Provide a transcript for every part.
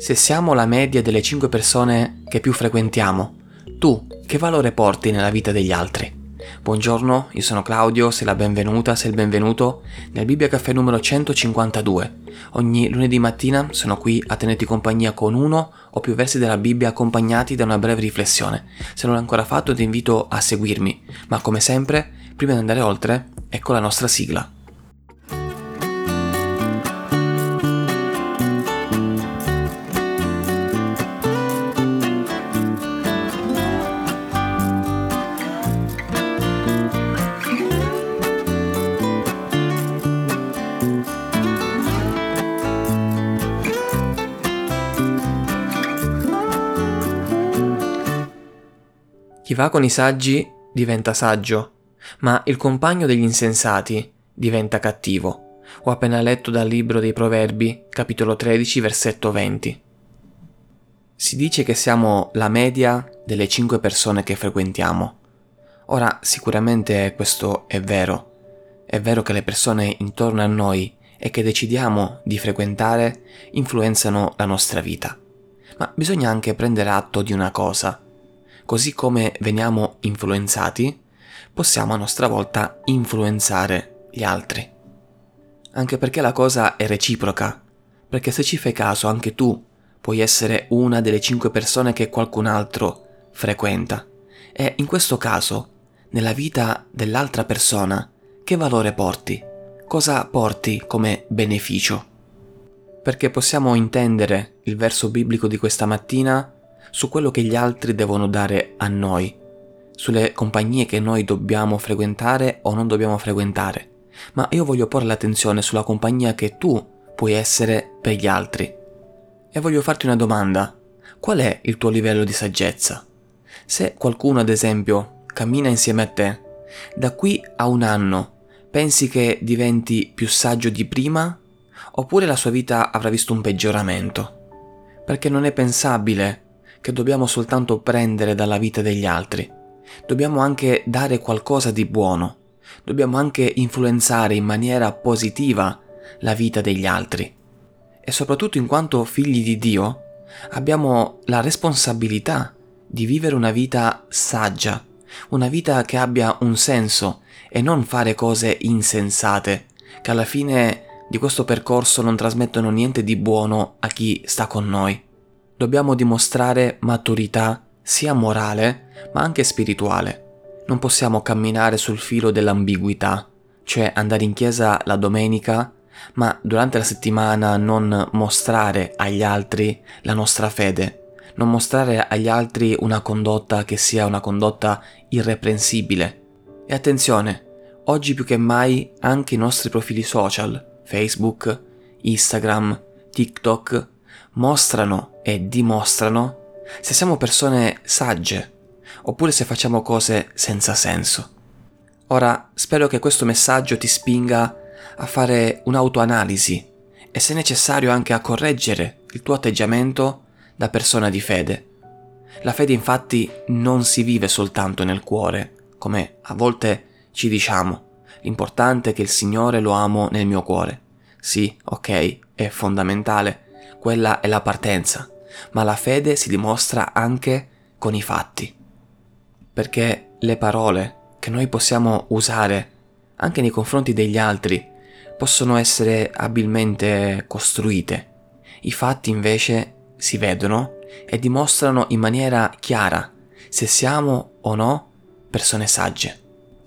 Se siamo la media delle 5 persone che più frequentiamo, tu che valore porti nella vita degli altri? Buongiorno, io sono Claudio, sei la benvenuta, sei il benvenuto nel Bibbia Caffè numero 152. Ogni lunedì mattina sono qui a tenerti compagnia con uno o più versi della Bibbia accompagnati da una breve riflessione. Se non l'hai ancora fatto ti invito a seguirmi, ma come sempre, prima di andare oltre, ecco la nostra sigla. Chi va con i saggi diventa saggio, ma il compagno degli insensati diventa cattivo. Ho appena letto dal libro dei Proverbi, capitolo 13, versetto 20. Si dice che siamo la media delle 5 persone che frequentiamo. Ora, sicuramente questo è vero. È vero che le persone intorno a noi e che decidiamo di frequentare influenzano la nostra vita. Ma bisogna anche prendere atto di una cosa così come veniamo influenzati, possiamo a nostra volta influenzare gli altri. Anche perché la cosa è reciproca, perché se ci fai caso anche tu puoi essere una delle cinque persone che qualcun altro frequenta. E in questo caso, nella vita dell'altra persona, che valore porti? Cosa porti come beneficio? Perché possiamo intendere il verso biblico di questa mattina su quello che gli altri devono dare a noi, sulle compagnie che noi dobbiamo frequentare o non dobbiamo frequentare, ma io voglio porre l'attenzione sulla compagnia che tu puoi essere per gli altri. E voglio farti una domanda. Qual è il tuo livello di saggezza? Se qualcuno, ad esempio, cammina insieme a te, da qui a un anno, pensi che diventi più saggio di prima? Oppure la sua vita avrà visto un peggioramento? Perché non è pensabile che dobbiamo soltanto prendere dalla vita degli altri. Dobbiamo anche dare qualcosa di buono. Dobbiamo anche influenzare in maniera positiva la vita degli altri. E soprattutto in quanto figli di Dio, abbiamo la responsabilità di vivere una vita saggia, una vita che abbia un senso e non fare cose insensate, che alla fine di questo percorso non trasmettono niente di buono a chi sta con noi dobbiamo dimostrare maturità sia morale ma anche spirituale. Non possiamo camminare sul filo dell'ambiguità, cioè andare in chiesa la domenica ma durante la settimana non mostrare agli altri la nostra fede, non mostrare agli altri una condotta che sia una condotta irreprensibile. E attenzione, oggi più che mai anche i nostri profili social, Facebook, Instagram, TikTok, mostrano e dimostrano se siamo persone sagge oppure se facciamo cose senza senso. Ora, spero che questo messaggio ti spinga a fare un'autoanalisi e se necessario anche a correggere il tuo atteggiamento da persona di fede. La fede infatti non si vive soltanto nel cuore, come a volte ci diciamo. L'importante è che il Signore lo amo nel mio cuore. Sì, ok, è fondamentale, quella è la partenza, ma la fede si dimostra anche con i fatti. Perché le parole che noi possiamo usare anche nei confronti degli altri possono essere abilmente costruite. I fatti invece si vedono e dimostrano in maniera chiara se siamo o no persone sagge.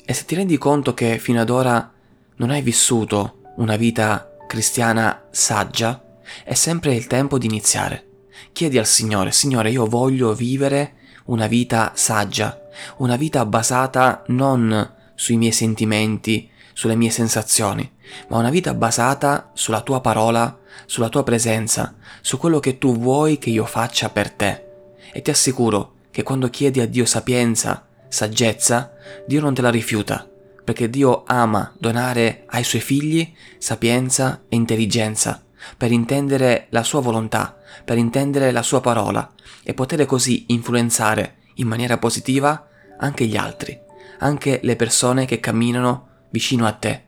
E se ti rendi conto che fino ad ora non hai vissuto una vita cristiana saggia, è sempre il tempo di iniziare. Chiedi al Signore, Signore, io voglio vivere una vita saggia, una vita basata non sui miei sentimenti, sulle mie sensazioni, ma una vita basata sulla tua parola, sulla tua presenza, su quello che tu vuoi che io faccia per te. E ti assicuro che quando chiedi a Dio sapienza, saggezza, Dio non te la rifiuta, perché Dio ama donare ai suoi figli sapienza e intelligenza per intendere la sua volontà, per intendere la sua parola e poter così influenzare in maniera positiva anche gli altri, anche le persone che camminano vicino a te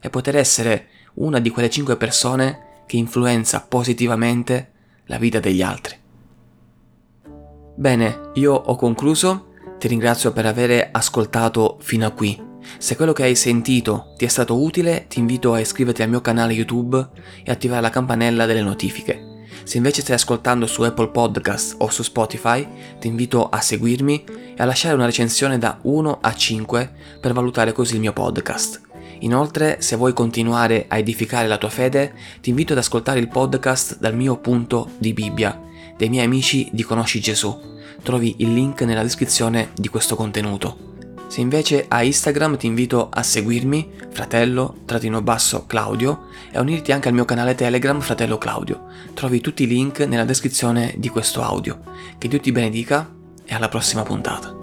e poter essere una di quelle cinque persone che influenza positivamente la vita degli altri. Bene, io ho concluso, ti ringrazio per aver ascoltato fino a qui. Se quello che hai sentito ti è stato utile, ti invito a iscriverti al mio canale YouTube e attivare la campanella delle notifiche. Se invece stai ascoltando su Apple Podcast o su Spotify, ti invito a seguirmi e a lasciare una recensione da 1 a 5 per valutare così il mio podcast. Inoltre, se vuoi continuare a edificare la tua fede, ti invito ad ascoltare il podcast dal mio punto di Bibbia, dei miei amici di Conosci Gesù. Trovi il link nella descrizione di questo contenuto. Se invece hai Instagram ti invito a seguirmi, fratello-claudio, e a unirti anche al mio canale Telegram, fratello Claudio. Trovi tutti i link nella descrizione di questo audio. Che Dio ti benedica e alla prossima puntata.